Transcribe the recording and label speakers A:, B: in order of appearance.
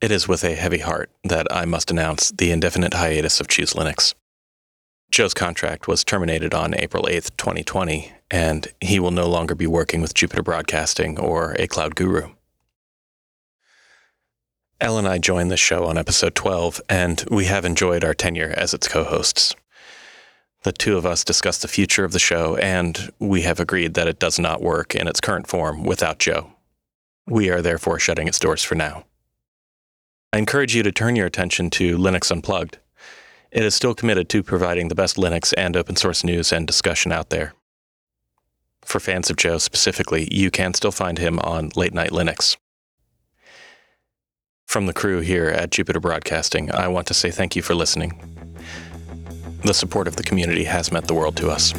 A: It is with a heavy heart that I must announce the indefinite hiatus of Choose Linux. Joe's contract was terminated on April 8th, 2020, and he will no longer be working with Jupiter Broadcasting or a cloud guru. Ell and I joined the show on episode 12, and we have enjoyed our tenure as its co hosts. The two of us discussed the future of the show, and we have agreed that it does not work in its current form without Joe. We are therefore shutting its doors for now. I encourage you to turn your attention to Linux Unplugged. It is still committed to providing the best Linux and open source news and discussion out there. For fans of Joe specifically, you can still find him on Late Night Linux. From the crew here at Jupiter Broadcasting, I want to say thank you for listening. The support of the community has meant the world to us.